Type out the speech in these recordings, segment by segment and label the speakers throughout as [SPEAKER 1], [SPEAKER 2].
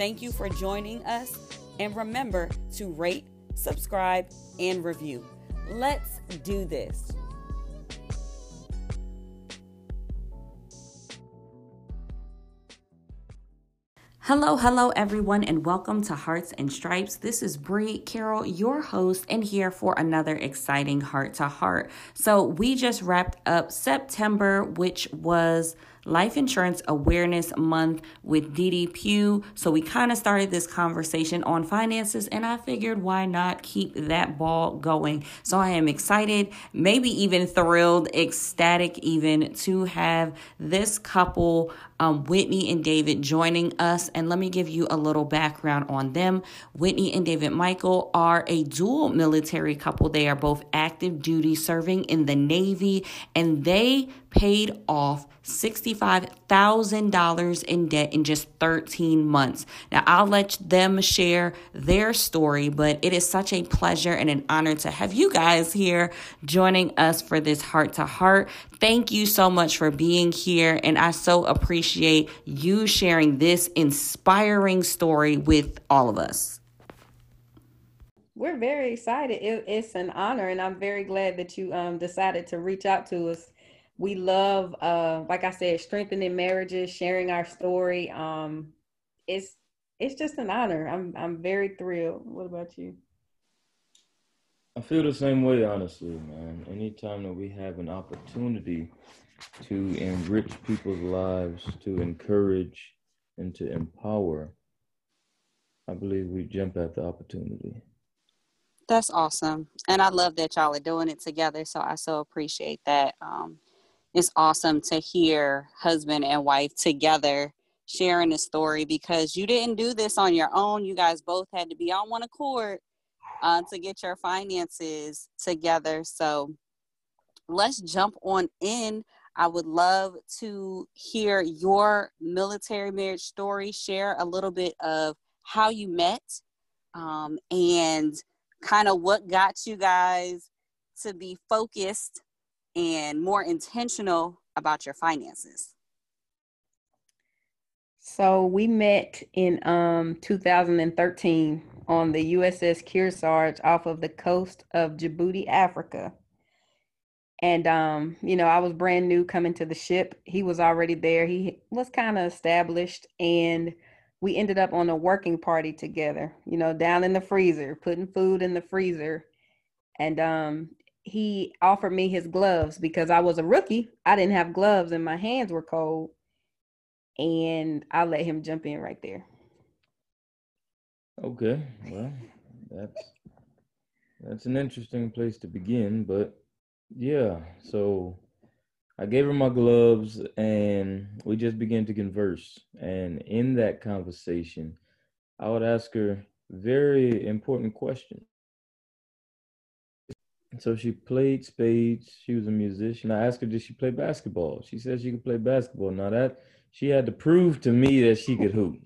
[SPEAKER 1] Thank you for joining us, and remember to rate, subscribe, and review. Let's do this. Hello, hello, everyone, and welcome to Hearts and Stripes. This is Bree Carroll, your host, and here for another exciting heart to heart. So, we just wrapped up September, which was Life Insurance Awareness Month with Dee Pugh. So we kind of started this conversation on finances, and I figured why not keep that ball going. So I am excited, maybe even thrilled, ecstatic even to have this couple, um, Whitney and David, joining us. And let me give you a little background on them. Whitney and David Michael are a dual military couple. They are both active duty serving in the Navy, and they paid off $65,000 in debt in just 13 months. Now, I'll let them share their story, but it is such a pleasure and an honor to have you guys here joining us for this heart to heart. Thank you so much for being here, and I so appreciate you sharing this inspiring story with all of us.
[SPEAKER 2] We're very excited. It, it's an honor, and I'm very glad that you um, decided to reach out to us. We love uh like i said strengthening marriages sharing our story. Um it's it's just an honor. I'm i'm very thrilled. What about you
[SPEAKER 3] i feel the same way honestly man. Anytime that we have an opportunity to enrich people's lives to encourage and to empower i believe we jump at the opportunity.
[SPEAKER 4] That's awesome. And i love that y'all are doing it together so i so appreciate that. Um, it's awesome to hear husband and wife together sharing a story because you didn't do this on your own. You guys both had to be on one accord uh, to get your finances together. So let's jump on in. I would love to hear your military marriage story, share a little bit of how you met um, and kind of what got you guys to be focused and more intentional about your finances?
[SPEAKER 2] So we met in um, 2013 on the USS Kearsarge off of the coast of Djibouti, Africa. And um, you know, I was brand new coming to the ship. He was already there. He was kind of established and we ended up on a working party together, you know, down in the freezer, putting food in the freezer. And um, he offered me his gloves because I was a rookie. I didn't have gloves and my hands were cold. And I let him jump in right there.
[SPEAKER 3] Oh, okay. Well, that's that's an interesting place to begin, but yeah. So I gave her my gloves and we just began to converse. And in that conversation, I would ask her very important questions so she played spades. She was a musician. I asked her, did she play basketball? She said she could play basketball. Now that she had to prove to me that she could hoop.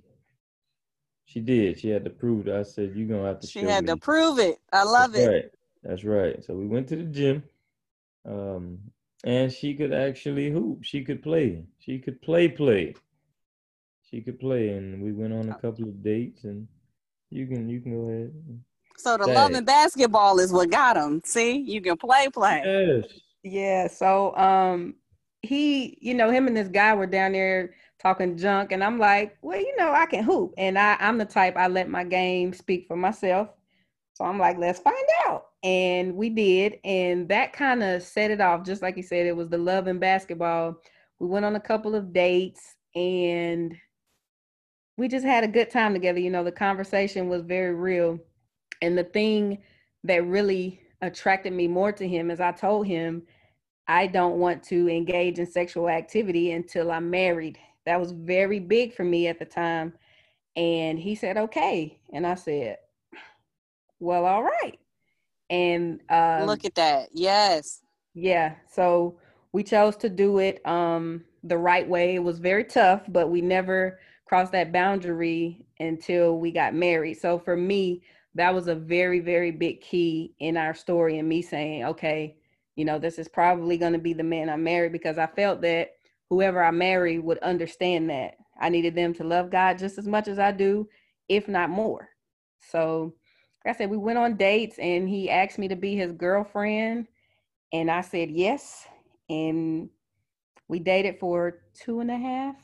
[SPEAKER 3] She did. She had to prove it. I said, you're gonna have to.
[SPEAKER 4] She had me. to prove it. I love
[SPEAKER 3] That's
[SPEAKER 4] it.
[SPEAKER 3] Right. That's right. So we went to the gym, um, and she could actually hoop. She could play. She could play. Play. She could play, and we went on a couple of dates. And you can you can go ahead.
[SPEAKER 4] So the Dang. love and basketball is what got him. See, you can play, play.
[SPEAKER 3] Yes.
[SPEAKER 2] Yeah. So um, he, you know, him and this guy were down there talking junk, and I'm like, well, you know, I can hoop, and I, I'm the type I let my game speak for myself. So I'm like, let's find out. And we did. And that kind of set it off. Just like you said, it was the love and basketball. We went on a couple of dates and we just had a good time together. You know, the conversation was very real. And the thing that really attracted me more to him is I told him I don't want to engage in sexual activity until I'm married. That was very big for me at the time. And he said, okay. And I said, well, all right. And um,
[SPEAKER 1] look at that. Yes.
[SPEAKER 2] Yeah. So we chose to do it um, the right way. It was very tough, but we never crossed that boundary until we got married. So for me, that was a very, very big key in our story and me saying, okay, you know, this is probably going to be the man I married because I felt that whoever I marry would understand that. I needed them to love God just as much as I do, if not more. So, like I said, we went on dates and he asked me to be his girlfriend. And I said yes. And we dated for two and a half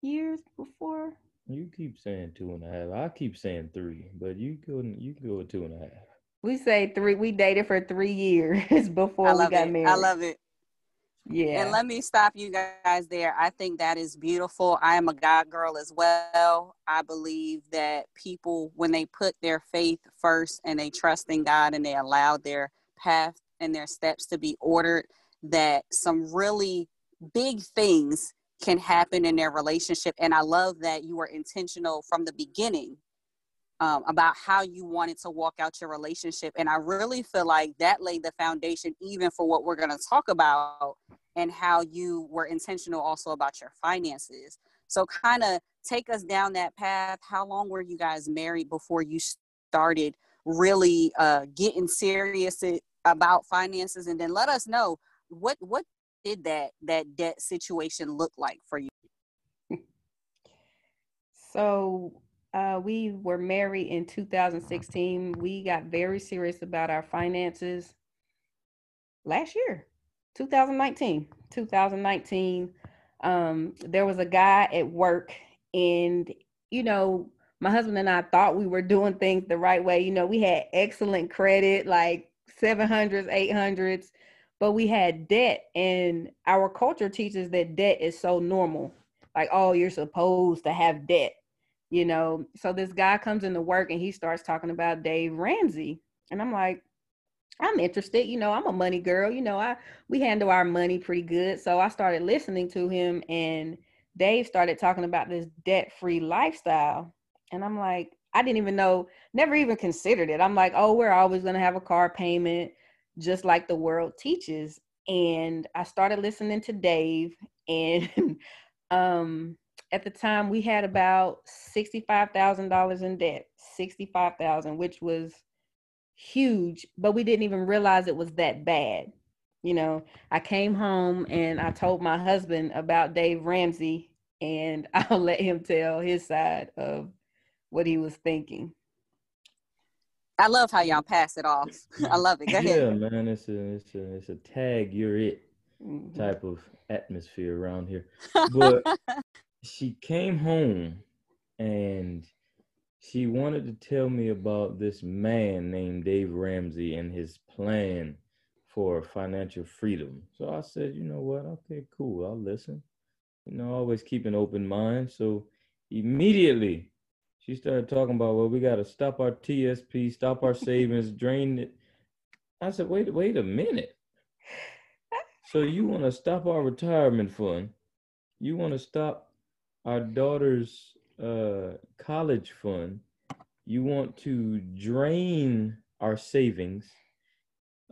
[SPEAKER 2] years before.
[SPEAKER 3] You keep saying two and a half. I keep saying three, but you couldn't you can go with two and a half.
[SPEAKER 2] We say three. We dated for three years before we got
[SPEAKER 1] it.
[SPEAKER 2] married.
[SPEAKER 1] I love it.
[SPEAKER 2] Yeah.
[SPEAKER 1] And let me stop you guys there. I think that is beautiful. I am a God girl as well. I believe that people, when they put their faith first and they trust in God and they allow their path and their steps to be ordered, that some really big things can happen in their relationship. And I love that you were intentional from the beginning um, about how you wanted to walk out your relationship. And I really feel like that laid the foundation even for what we're going to talk about and how you were intentional also about your finances. So, kind of take us down that path. How long were you guys married before you started really uh, getting serious about finances? And then let us know what what did that that debt situation look like for you?
[SPEAKER 2] So uh, we were married in 2016. We got very serious about our finances last year, 2019. 2019. Um, there was a guy at work, and you know, my husband and I thought we were doing things the right way. You know, we had excellent credit, like 700s, 800s, but we had debt, and our culture teaches that debt is so normal. Like, oh, you're supposed to have debt you know. So this guy comes into work and he starts talking about Dave Ramsey. And I'm like, I'm interested, you know, I'm a money girl, you know, I we handle our money pretty good. So I started listening to him and Dave started talking about this debt-free lifestyle. And I'm like, I didn't even know, never even considered it. I'm like, oh, we're always gonna have a car payment, just like the world teaches. And I started listening to Dave and um at the time we had about $65,000 in debt, 65,000 which was huge, but we didn't even realize it was that bad. You know, I came home and I told my husband about Dave Ramsey and I'll let him tell his side of what he was thinking.
[SPEAKER 1] I love how y'all pass it off. I love it. Go ahead.
[SPEAKER 3] Yeah, man, it's a it's a it's a tag you're it mm-hmm. type of atmosphere around here. But she came home and she wanted to tell me about this man named Dave Ramsey and his plan for financial freedom. So I said, you know what? Okay, cool. I'll listen. You know, always keep an open mind. So immediately she started talking about, well, we got to stop our TSP, stop our savings, drain it. I said, wait, wait a minute. So you want to stop our retirement fund? You want to stop our daughter's uh, college fund, you want to drain our savings.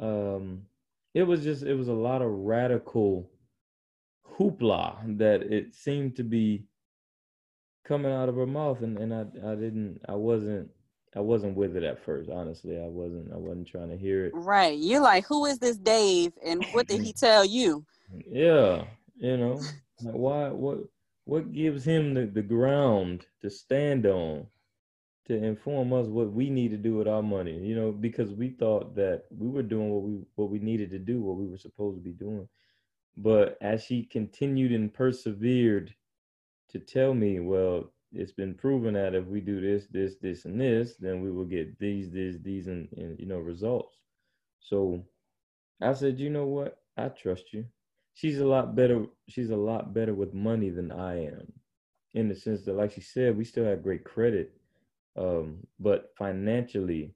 [SPEAKER 3] Um, it was just it was a lot of radical hoopla that it seemed to be coming out of her mouth, and and I I didn't I wasn't I wasn't with it at first. Honestly, I wasn't I wasn't trying to hear it.
[SPEAKER 1] Right, you're like, who is this Dave, and what did he tell you?
[SPEAKER 3] Yeah, you know, like why what what gives him the, the ground to stand on to inform us what we need to do with our money? You know because we thought that we were doing what we what we needed to do what we were supposed to be doing. But as she continued and persevered to tell me well it's been proven that if we do this this this and this then we will get these these these and, and you know results. So i said you know what? I trust you she's a lot better she's a lot better with money than I am in the sense that like she said we still have great credit um, but financially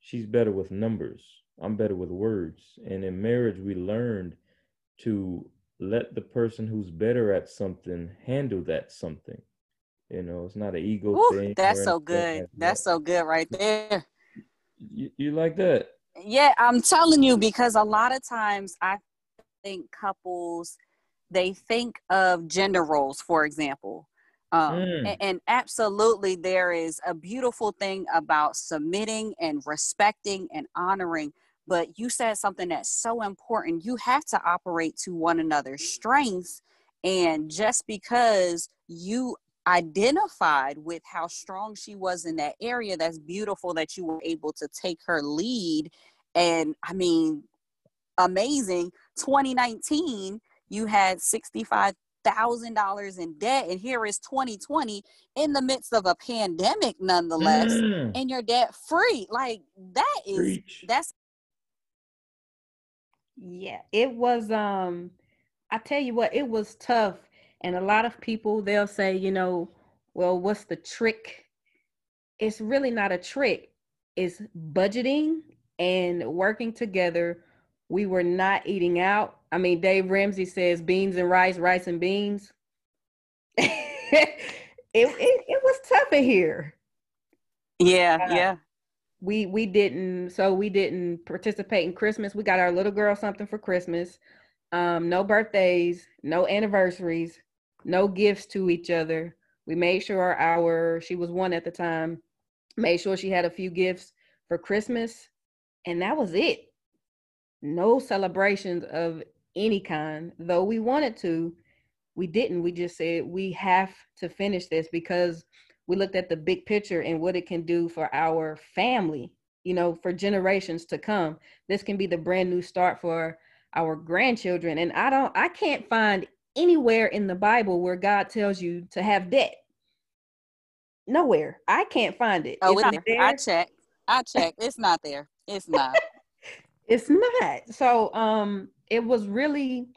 [SPEAKER 3] she's better with numbers I'm better with words and in marriage we learned to let the person who's better at something handle that something You know, it's not an ego
[SPEAKER 1] Ooh,
[SPEAKER 3] thing.
[SPEAKER 1] that's so good.
[SPEAKER 3] like
[SPEAKER 1] That's
[SPEAKER 3] that.
[SPEAKER 1] so good right there.
[SPEAKER 3] You, you like that?
[SPEAKER 1] Yeah, I'm telling you because a lot of times I think couples they think of gender roles, for example. Um,
[SPEAKER 3] Mm.
[SPEAKER 1] and, and absolutely, there is a beautiful thing about submitting and respecting and honoring. But you said something that's so important. You have to operate to one another's strengths. And just because you identified with how strong she was in that area, that's beautiful that you were able to take her lead. And I mean, amazing. 2019, you had 65 thousand dollars in debt and here is 2020 in the midst of a pandemic nonetheless
[SPEAKER 3] Mm.
[SPEAKER 1] and you're debt free like that is
[SPEAKER 3] Preach.
[SPEAKER 1] that's
[SPEAKER 2] Yeah, it was um I tell you what, it was tough. And a lot of people they'll say, you know, well, what's the trick? It's really not a trick. It's budgeting and working together. We were not eating out. I mean, Dave Ramsey says beans and rice, rice and beans. it, it it was tough in here.
[SPEAKER 1] Yeah
[SPEAKER 2] Uh,
[SPEAKER 1] yeah.
[SPEAKER 2] we we didn't so we didn't participate in christmas. We got our little girl something for christmas. Um no birthdays no anniversaries no gifts to each other. We made sure our she was one at the time made sure she had a few gifts for christmas and that was it no celebrations of any kind though we wanted to we didn't we just said we have to finish this because we looked at the big picture and what it can do for our family, you know, for generations to come. This can be the brand new start for our grandchildren. And I don't, I can't find anywhere in the Bible where God tells you to have debt. Nowhere. I can't find it.
[SPEAKER 1] oh
[SPEAKER 2] It's
[SPEAKER 1] it's
[SPEAKER 2] not
[SPEAKER 1] there. i checked i checked it's not there it's not
[SPEAKER 2] It's not. So um it was really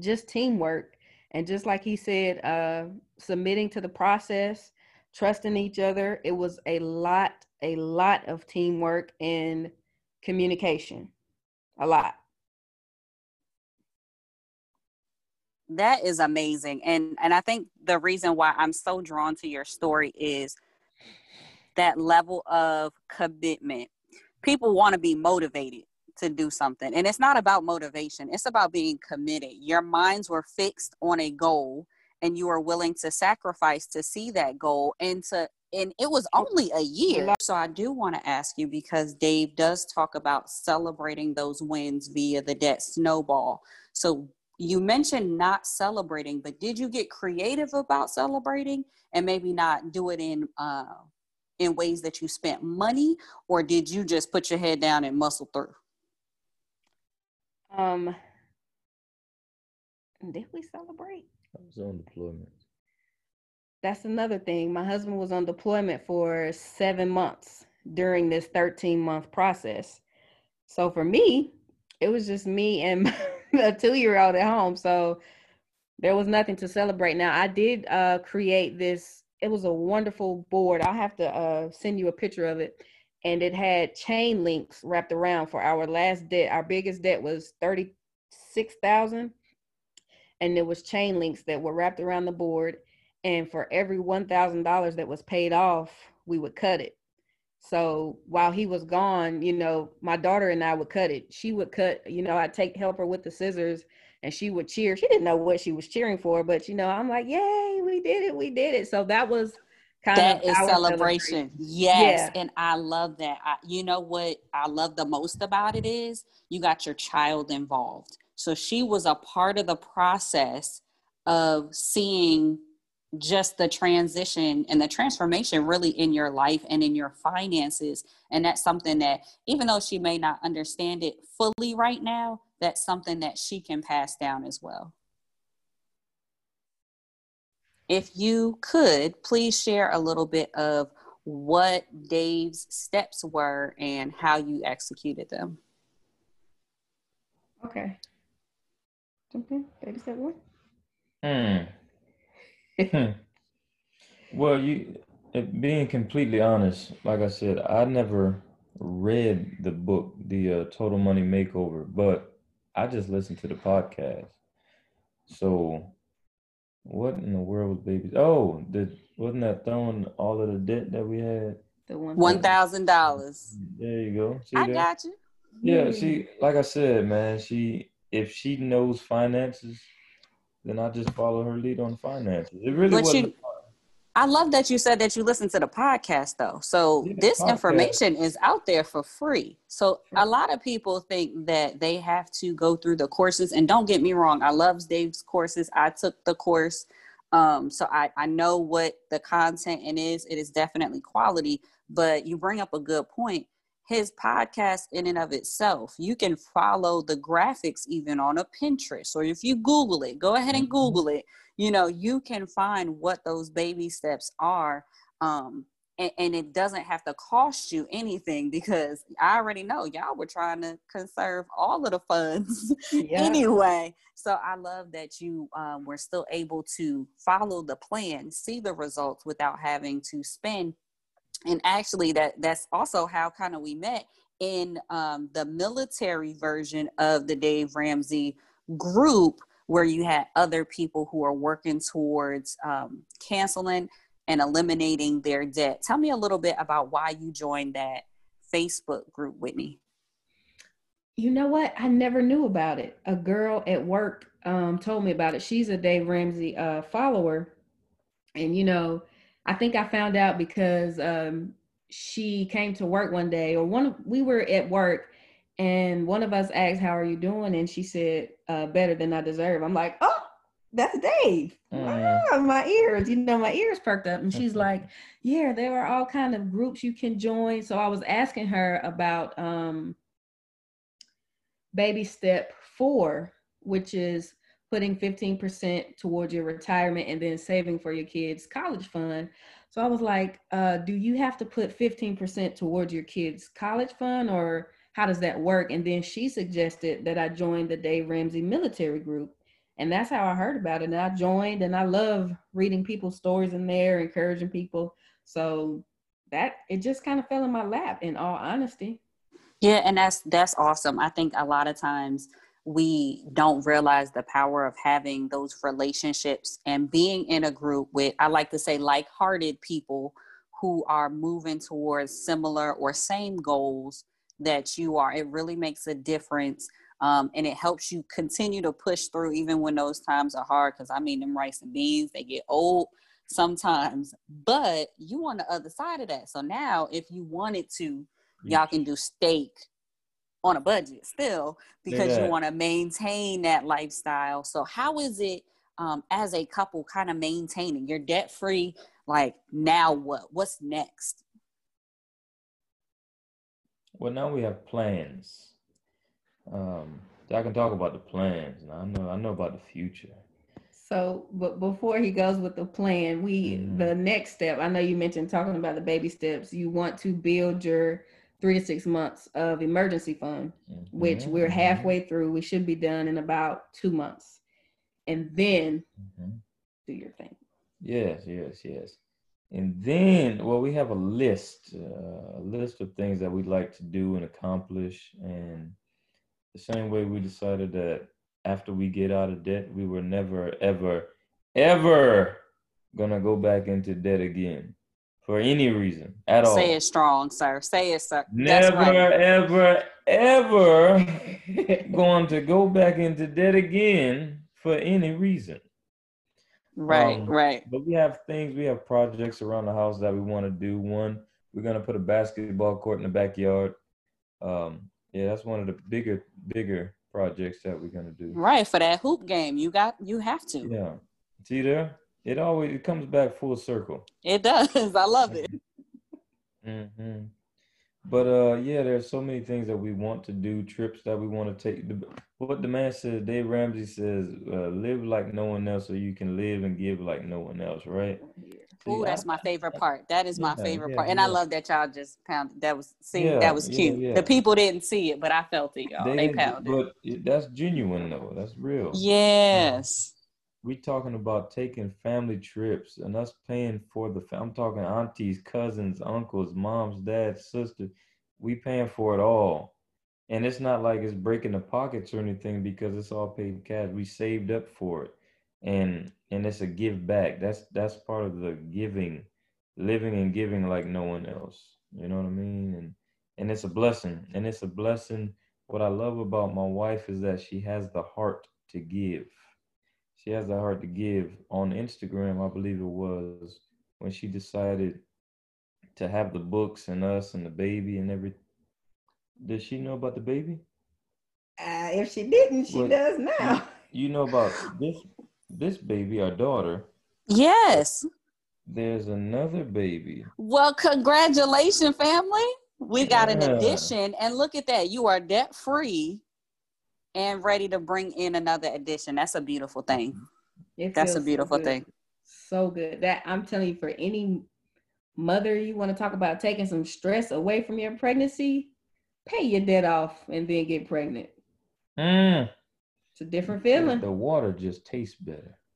[SPEAKER 2] just teamwork and just like he said uh submitting to the process, trusting each other. It was a lot a lot of teamwork and communication. A lot.
[SPEAKER 1] that is amazing and and i think the reason why i'm so drawn to your story is that level of commitment people want to be motivated to do something and it's not about motivation it's about being committed. Your minds were fixed on a goal and you are willing to sacrifice to see that goal and to and it was only a year. So i do want to ask you because dave does talk about celebrating those wins via the debt snowball. So you mentioned not celebrating but did you get creative about celebrating and maybe not do it in uh in ways that you spent money or did you just put your head down and muscle through
[SPEAKER 2] Um did we celebrate?
[SPEAKER 3] I was on deployment.
[SPEAKER 2] That's another thing. My husband was on deployment for seven months during this 13 month process. So for me, it was just me and a two year old at home. So there was nothing to celebrate. Now, I did uh, create this, it was a wonderful board. I'll have to uh, send you a picture of it. And it had chain links wrapped around for our last debt. Our biggest debt was 36,000 and there was chain links that were wrapped around the board. And for every $1000 that was paid off we would cut it. So while he was gone you know my daughter and i would cut it. She would cut you know i'd take help her with the scissors and she would cheer. She didn't know what she was cheering for but you know i'm like yay we did it we did it. So that was
[SPEAKER 1] that is
[SPEAKER 2] our
[SPEAKER 1] celebration. Yes
[SPEAKER 2] Yeah.
[SPEAKER 1] and i love that. I, you know what i love the most about it is you got your child involved. So she was a part of the process of seeing just the transition and the transformation really in your life and in your finances. And that's something that even though she may not understand it fully right now that's something that she can pass down as well if you could please share a little bit of what dave's steps were and how you executed them
[SPEAKER 2] okay something baby said one?
[SPEAKER 3] Hmm. Hmm. Well, you being completely honest, like I said, I never read the book, the uh, Total Money Makeover, but I just listened to the podcast. So, what in the world was babies? Oh, the wasn't that throwing all of the debt that we had?
[SPEAKER 2] The one
[SPEAKER 1] One thousand dollars.
[SPEAKER 3] There you go. See
[SPEAKER 1] I
[SPEAKER 3] that?
[SPEAKER 1] got you.
[SPEAKER 3] Yeah, she like I said, man, she if she knows finances, then I just follow her lead on finances. It really
[SPEAKER 1] But
[SPEAKER 3] wasn't
[SPEAKER 1] you- I love that you said that you listen to the podcast though. So
[SPEAKER 3] Yeah,
[SPEAKER 1] this
[SPEAKER 3] podcast.
[SPEAKER 1] information is out there for free. So a lot of people think that they have to go through the courses. And don't get me wrong, I love Dave's courses. I took the course. Um, so I, I know what the content and is. It is definitely quality, but you bring up a good point. His podcast in and of itself, you can follow the graphics even on a Pinterest or if you Google it, go ahead and
[SPEAKER 3] Mhm.
[SPEAKER 1] Google it you know you can find what those baby steps are um and, and it doesn't have to cost you anything because i already know y'all were trying to conserve all of the funds
[SPEAKER 2] Yeah.
[SPEAKER 1] anyway so i love that you um, were still able to follow the plan see the results without having to spend and actually that that's also how kind of we met in um, the military version of the dave ramsey group where you had other people who are working towards um, canceling and eliminating their debt. Tell me a little bit about why you joined that Facebook group, Whitney.
[SPEAKER 2] You know what? I never knew about it. A girl at work um, told me about it. She's a Dave Ramsey uh, follower. And, you know, I think I found out because um, she came to work one day, or one we were at work, and one of us asked, How are you doing? And she said, uh, Better than I deserve. I'm like, Oh, that's Dave.
[SPEAKER 3] Mm.
[SPEAKER 2] Ah, my ears, you know, my ears perked up. And she's like, Yeah, there are all kind of groups you can join. So I was asking her about um, baby step four, which is putting 15% towards your retirement and then saving for your kids' college fund. So I was like, uh, do you have to put 15% towards your kids' college fund or how does that work? And then she suggested that I join the Dave Ramsey military group. And that's how I heard about it. And I joined and I love reading people's stories in there, encouraging people. So that it just kind of fell in my lap in all honesty.
[SPEAKER 1] Yeah, and that's that's awesome. I think a lot of times we don't realize the power of having those relationships and being in a group with I like to say like-hearted people who are moving towards similar or same goals that you are. It really makes a difference. Um, and it helps you continue to push through even when those times are hard. Because I mean, them rice and beans, they get old sometimes, but you on the other side of that. So now, if you wanted to, y'all can do steak on a budget still because you want to maintain that lifestyle. So, how is it um, as a couple kind of maintaining? You're debt free. Like, now what? What's next?
[SPEAKER 3] Well, now we have plans. Um, I can talk about the plans. Now, I know I know about the future.
[SPEAKER 2] So, but before he goes with the plan, we
[SPEAKER 3] Mhm.
[SPEAKER 2] the next step. I know you mentioned talking about the baby steps. You want to build your three to six months of emergency fund, which we're
[SPEAKER 3] Mhm,
[SPEAKER 2] halfway through. We should be done in about two months, and then
[SPEAKER 3] mhm.
[SPEAKER 2] do your thing.
[SPEAKER 3] Yes, yes, yes. And then, well, we have a list, uh, a list of things that we'd like to do and accomplish. And the same way we decided that after we get out of debt, we were never, ever, ever gonna go back into debt again for any reason at all.
[SPEAKER 1] Say it strong, sir. Say it, sir.
[SPEAKER 3] Never,
[SPEAKER 1] right.
[SPEAKER 3] ever, ever going to go back into debt again for any reason.
[SPEAKER 1] Right,
[SPEAKER 3] Um,
[SPEAKER 1] right.
[SPEAKER 3] But we have things, we have projects around the house that we want to do. One, we're gonna put a basketball court in the backyard. Um, yeah, that's one of the bigger, bigger projects that we're gonna do.
[SPEAKER 1] Right. For that hoop game, you got you have to.
[SPEAKER 3] Yeah. See there? It always it comes back full circle.
[SPEAKER 1] It does. I love it.
[SPEAKER 3] hmm But uh, yeah, there's so many things that we want to do, trips that we want to take. What the man says, Dave Ramsey says, uh, live like no one else, so you can live and give like no one else, right?
[SPEAKER 1] Oh, that's my favorite part. That is my
[SPEAKER 3] Yeah,
[SPEAKER 1] favorite
[SPEAKER 3] yeah,
[SPEAKER 1] part. And I love that y'all just pounded. That was see,
[SPEAKER 3] Yeah,
[SPEAKER 1] that was cute.
[SPEAKER 3] yeah.
[SPEAKER 1] The people didn't see it, but I felt it, y'all. They,
[SPEAKER 3] didn't-
[SPEAKER 1] pounded.
[SPEAKER 3] But that's genuine though. That's real.
[SPEAKER 1] yes.
[SPEAKER 3] We talking about taking family trips and us paying for the. I'm talking aunties, cousins, uncles, moms, dads, sisters. We paying for it all, and it's not like it's breaking the pockets or anything because it's all paid cash. We saved up for it. and and it's a give back. That's that's part of the giving, living and giving like no one else. You know what I mean? And and it's a blessing. And it's a blessing. What I love about my wife is that she has the heart to give. She has the heart to give. On Instagram, I believe it was when she decided to have the books and us and the baby and everything. Does she know about the baby?
[SPEAKER 2] Uh, if she didn't, she well, does now.
[SPEAKER 3] You know about this this baby, our daughter.
[SPEAKER 1] Yes.
[SPEAKER 3] There's another baby.
[SPEAKER 1] Well, congratulations, family. We got yeah. an addition, and look at that. You are debt free and ready to bring in another addition. That's a beautiful thing. That's a beautiful
[SPEAKER 2] so
[SPEAKER 1] thing.
[SPEAKER 2] So good. That I'm telling you, for any mother you want to talk about taking some stress away from your pregnancy, pay your debt off and then get pregnant.
[SPEAKER 3] Mm.
[SPEAKER 2] It's a different feeling.
[SPEAKER 3] The water just tastes better.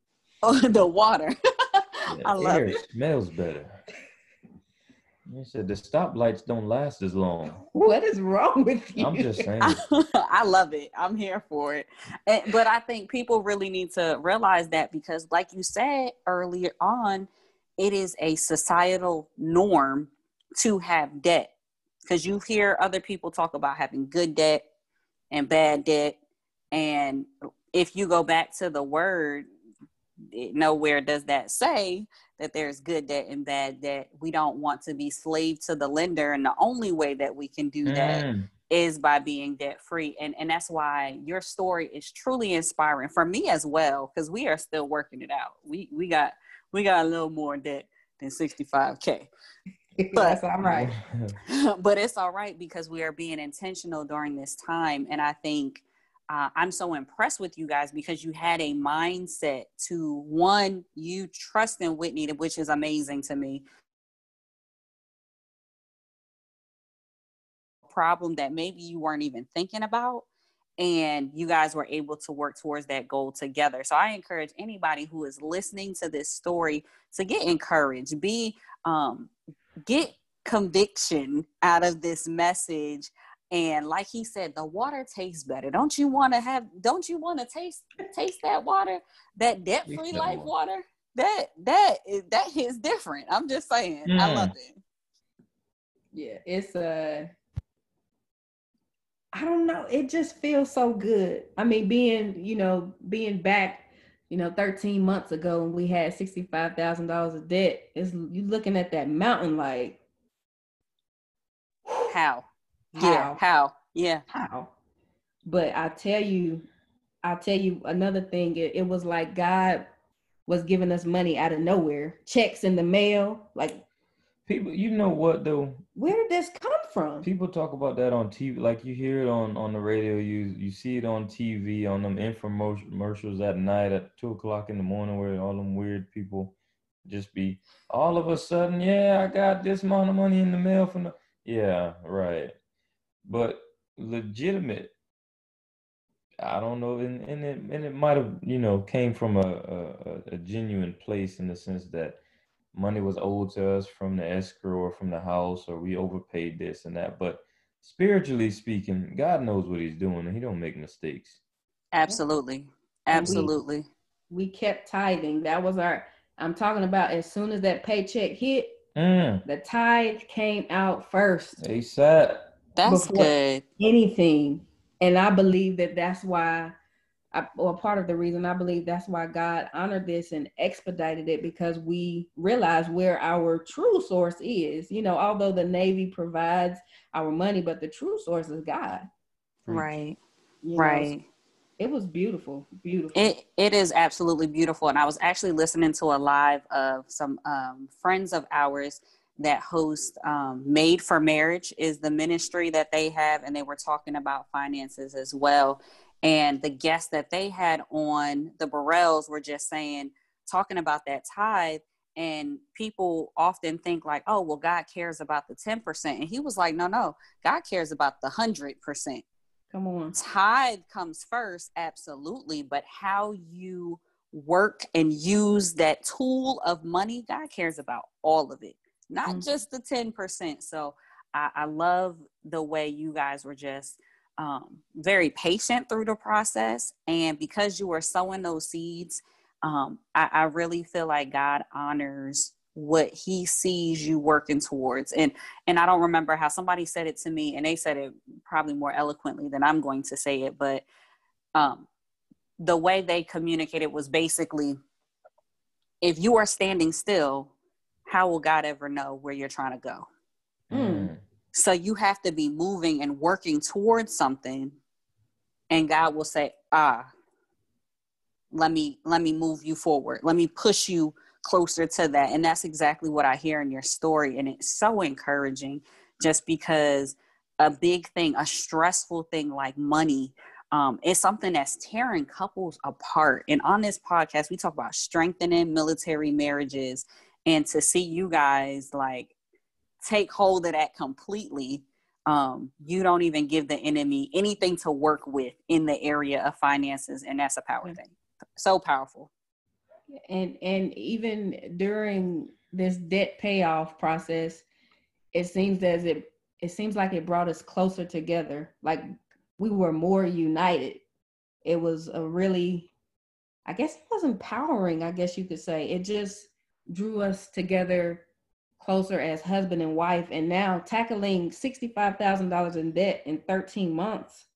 [SPEAKER 1] Oh, the water. I love
[SPEAKER 3] it. Smells better. You said the stoplights don't last as long.
[SPEAKER 2] What is wrong with you?
[SPEAKER 3] I'm just saying.
[SPEAKER 1] I love it. I'm here for it. And, but I think people really need to realize that because, like you said earlier on, it is a societal norm to have debt. Because you hear other people talk about having good debt and bad debt. And if you go back to the word, nowhere does that say that there's good debt and bad debt. We don't want to be slave to the lender. And the only way that we can do that mm. is by being debt free. And, and that's why your story is truly inspiring for me as well, because we are still working it out. We, we got, we got a little more debt than 65K.
[SPEAKER 2] But, that's all right.
[SPEAKER 1] but it's all right because we are being intentional during this time. And I think uh, I'm so impressed with you guys because you had a mindset to one, you trust in Whitney, which is amazing to me. Problem that maybe you weren't even thinking about, and you guys were able to work towards that goal together. So I encourage anybody who is listening to this story to get encouraged, be um, get conviction out of this message and like he said the water tastes better. Don't you want to have don't you want to taste taste that water? That debt free life water. that that is that is different. I'm just saying. Mm. i love it.
[SPEAKER 2] Yeah it's a uh, i don't know. It just feels so good. I mean being you know being back you know 13 months ago when we had $65000 of debt is you looking at that mountain like
[SPEAKER 1] how how? Yeah, how? Yeah.
[SPEAKER 2] How? But I tell you, I tell you another thing. It, it was like God was giving us money out of nowhere, checks in the mail. Like
[SPEAKER 3] people, you know what though?
[SPEAKER 2] Where did this come from?
[SPEAKER 3] People talk about that on TV, like you hear it on on the radio. You you see it on TV on them infomercials at night at two o'clock in the morning, where all them weird people just be all of a sudden, yeah, I got this amount of money in the mail from the yeah, right but legitimate. I don't know, and, and it and it might have you know came from a, a, a genuine place in the sense that money was owed to us from the escrow or from the house or we overpaid this and that. But spiritually speaking, God knows what He's doing and He don't make mistakes.
[SPEAKER 1] Absolutely, absolutely.
[SPEAKER 2] We, we kept tithing. That was our. I'm talking about as soon as that paycheck hit,
[SPEAKER 3] mm.
[SPEAKER 2] the tithe came out first.
[SPEAKER 3] ASAP.
[SPEAKER 1] That's good.
[SPEAKER 2] Anything. And I believe that that's why, I, or part of the reason I believe that's why God honored this and expedited it because we realize where our true source is. You know, although the Navy provides our money, but the true source is God.
[SPEAKER 1] Right. You right. Know,
[SPEAKER 2] it was beautiful, beautiful.
[SPEAKER 1] It it is absolutely beautiful, and I was actually listening to a live of some um, friends of ours that host um, Made for Marriage is the ministry that they have, and they were talking about finances as well. And the guests that they had on the Burrells were just saying, talking about that tithe. And people often think like, oh, well, God cares about the 10%. And he was like, no, no, God cares about the 100%.
[SPEAKER 2] Come on.
[SPEAKER 1] Tithe comes first, absolutely. But how you work and use that tool of money, God cares about all of it not mm-hmm. just the 10%. So I, I, love the way you guys were just um, very patient through the process. And because you were sowing those seeds, um, I, I really feel like God honors what he sees you working towards and and i don't remember how somebody said it to me and they said it probably more eloquently than i'm going to say it but um the way they communicated was basically if you are standing still how will god ever know where you're trying to go?
[SPEAKER 2] Mm.
[SPEAKER 1] so you have to be moving and working towards something and god will say ah let me let me move you forward. Let me push you closer to that. And that's exactly what i hear in your story and it's so encouraging just because a big thing a stressful thing like money um, is something that's tearing couples apart. And on this podcast we talk about strengthening military marriages and to see you guys like take hold of that completely um, you don't even give the enemy anything to work with in the area of finances and that's a power thing. So powerful.
[SPEAKER 2] And and even during this debt payoff process it seems as it it seems like it brought us closer together. Like we were more united. It was a really i guess it was empowering i guess you could say. It just drew us together closer as husband and wife and now tackling $65000 in debt in 13 months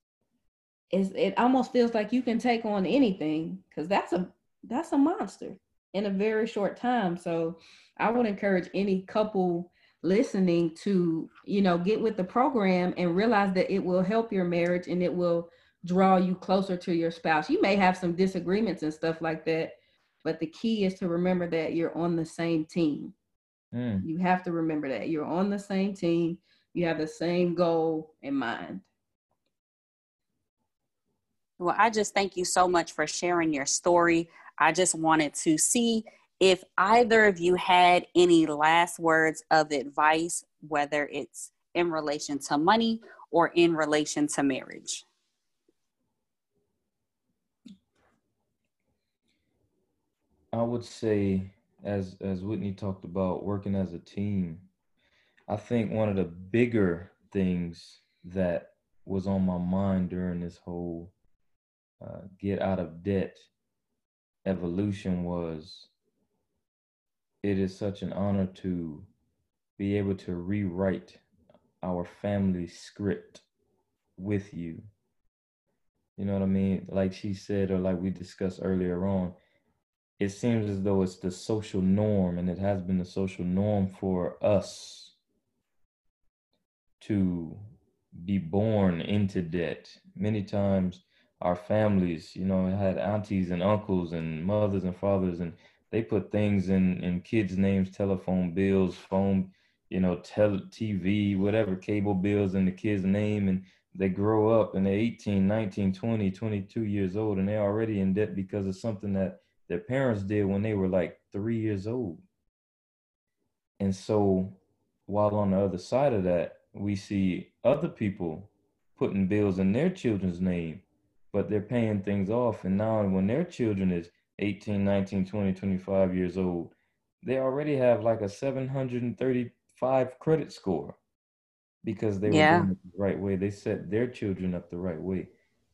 [SPEAKER 2] is it almost feels like you can take on anything because that's a that's a monster in a very short time. So I would encourage any couple listening to, you know, get with the program and realize that it will help your marriage and it will draw you closer to your spouse. You may have some disagreements and stuff like that, but the key is to remember that you're on the same team.
[SPEAKER 3] Mm.
[SPEAKER 2] You have to remember that you're on the same team. You have the same goal in mind.
[SPEAKER 1] Well, I just thank you so much for sharing your story. I just wanted to see if either of you had any last words of advice, whether it's in relation to money or in relation to marriage.
[SPEAKER 3] I would say, as as Whitney talked about, working as a team. I think one of the bigger things that was on my mind during this whole uh, get out of debt evolution was it is such an honor to be able to rewrite our family script with you. You know what I mean? Like she said, or like we discussed earlier on, it seems as though it's the social norm, and it has been the social norm for us to be born into debt. Many times, our families, you know, had aunties and uncles and mothers and fathers, and they put things in in kids' names, telephone bills, phone, you know, tele, TV, whatever, cable bills in the kid's name, and they grow up and they're 18, 19, 20, 22 years old, and they're already in debt because of something that their parents did when they were like three years old. And so, while on the other side of that, we see other people putting bills in their children's name but they're paying things off. And now when their children is 18, 19, 20, 25 years old, they already have like a 735 credit score because they
[SPEAKER 1] Yeah.
[SPEAKER 3] were doing it the right way. They set their children up the right way.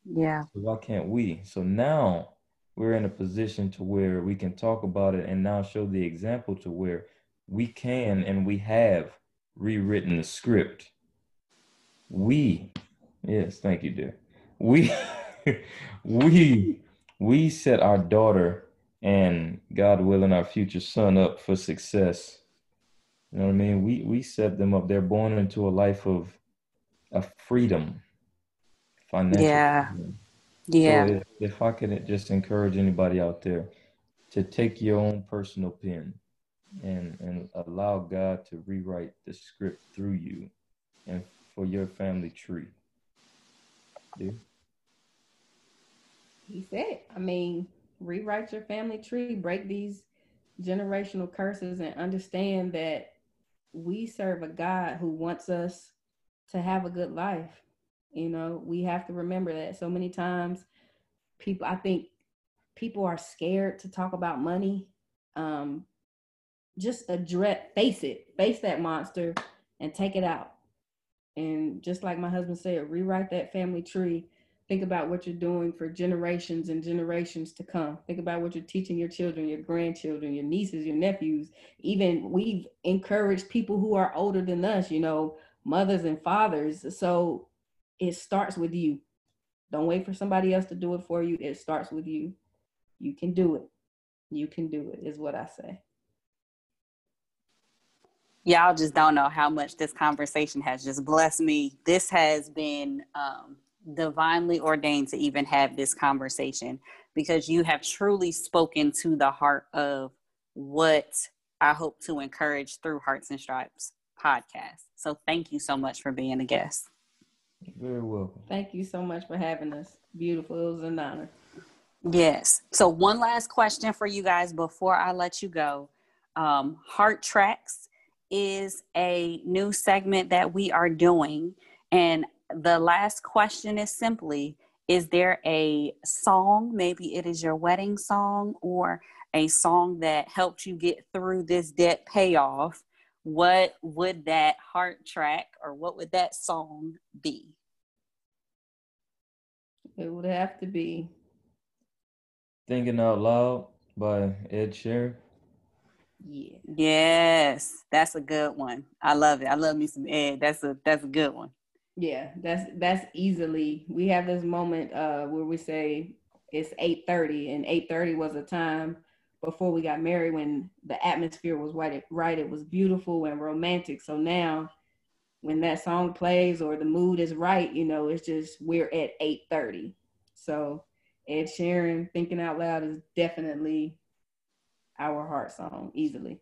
[SPEAKER 1] Yeah.
[SPEAKER 3] So why can't we? So now we're in a position to where we can talk about it and now show the example to where we can and we have rewritten the script. We, yes, thank you, dear. We we we set our daughter and God willing our future son up for success. You know what I mean? We we set them up. They're born into a life of of freedom, financial
[SPEAKER 1] Yeah.
[SPEAKER 3] freedom.
[SPEAKER 1] Yeah.
[SPEAKER 3] So if, if I could just encourage anybody out there to take your own personal pen and and allow God to rewrite the script through you and for your family tree. Yeah.
[SPEAKER 2] He said, I mean, rewrite your family tree, break these generational curses, and understand that we serve a God who wants us to have a good life. You know, we have to remember that so many times people, I think people are scared to talk about money. Um, just address, face it, face that monster and take it out. And just like my husband said, rewrite that family tree think about what you're doing for generations and generations to come. Think about what you're teaching your children, your grandchildren, your nieces, your nephews. Even we've encouraged people who are older than us, you know, mothers and fathers. So it starts with you. Don't wait for somebody else to do it for you. It starts with you. You can do it. You can do it, is what I say.
[SPEAKER 5] Y'all just don't know how much this conversation has just blessed me. This has been um, divinely ordained to even have this conversation because you have truly spoken to the heart of what I hope to encourage through Hearts and Stripes podcast. So thank you so much for being a guest.
[SPEAKER 3] Very welcome.
[SPEAKER 2] Thank you so much for having us. Beautiful. It was an honor.
[SPEAKER 5] Yes. So one last question for you guys before I let you go. Um, Heart Tracks is a new segment that we are doing. And the last question is simply Is there a song, maybe it is your wedding song or a song that helped you get through this debt payoff? What would that heart track or what would that song be?
[SPEAKER 2] It would have to be
[SPEAKER 3] Thinking Out Loud by Ed Sheeran.
[SPEAKER 2] Yeah.
[SPEAKER 5] Yes, that's a good one. I love it. I love me some Ed. That's a that's a good one.
[SPEAKER 2] Yeah, that's that's easily. We have this moment uh where we say it's 8:30 and 8:30 was a time before we got married when the atmosphere was right right it was beautiful and romantic. So now when that song plays or the mood is right, you know, it's just we're at 8:30. So Ed Sheeran thinking out loud is definitely our heart song easily.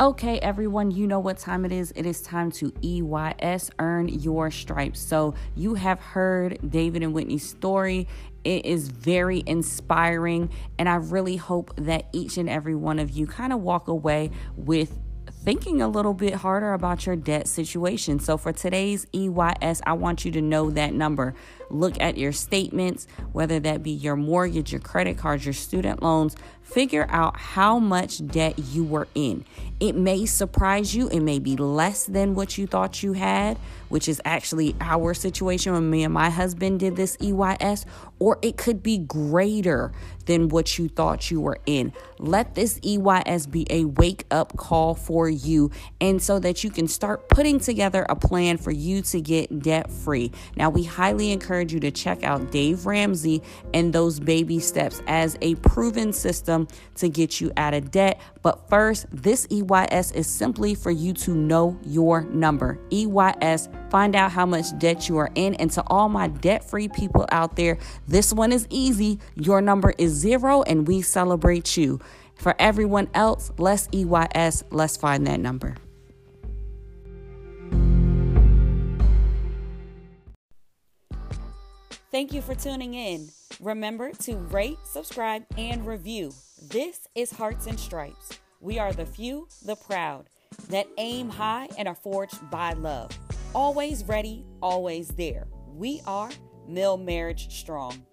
[SPEAKER 1] Okay, everyone, you know what time it is. It is time to EYS, earn your stripes. So, you have heard David and Whitney's story. It is very inspiring, and I really hope that each and every one of you kind of walk away with thinking a little bit harder about your debt situation. So, for today's EYS, I want you to know that number. Look at your statements, whether that be your mortgage, your credit cards, your student loans. Figure out how much debt you were in. It may surprise you, it may be less than what you thought you had, which is actually our situation when me and my husband did this EYS, or it could be greater than what you thought you were in. Let this EYS be a wake up call for you, and so that you can start putting together a plan for you to get debt free. Now, we highly encourage you to check out Dave Ramsey and those baby steps as a proven system to get you out of debt. But first, this EYS is simply for you to know your number. EYS, find out how much debt you are in. And to all my debt free people out there, this one is easy. Your number is zero, and we celebrate you. For everyone else, let's EYS, let's find that number. Thank you for tuning in. Remember to rate, subscribe, and review. This is Hearts and Stripes. We are the few, the proud, that aim high and are forged by love. Always ready, always there. We are Mill Marriage Strong.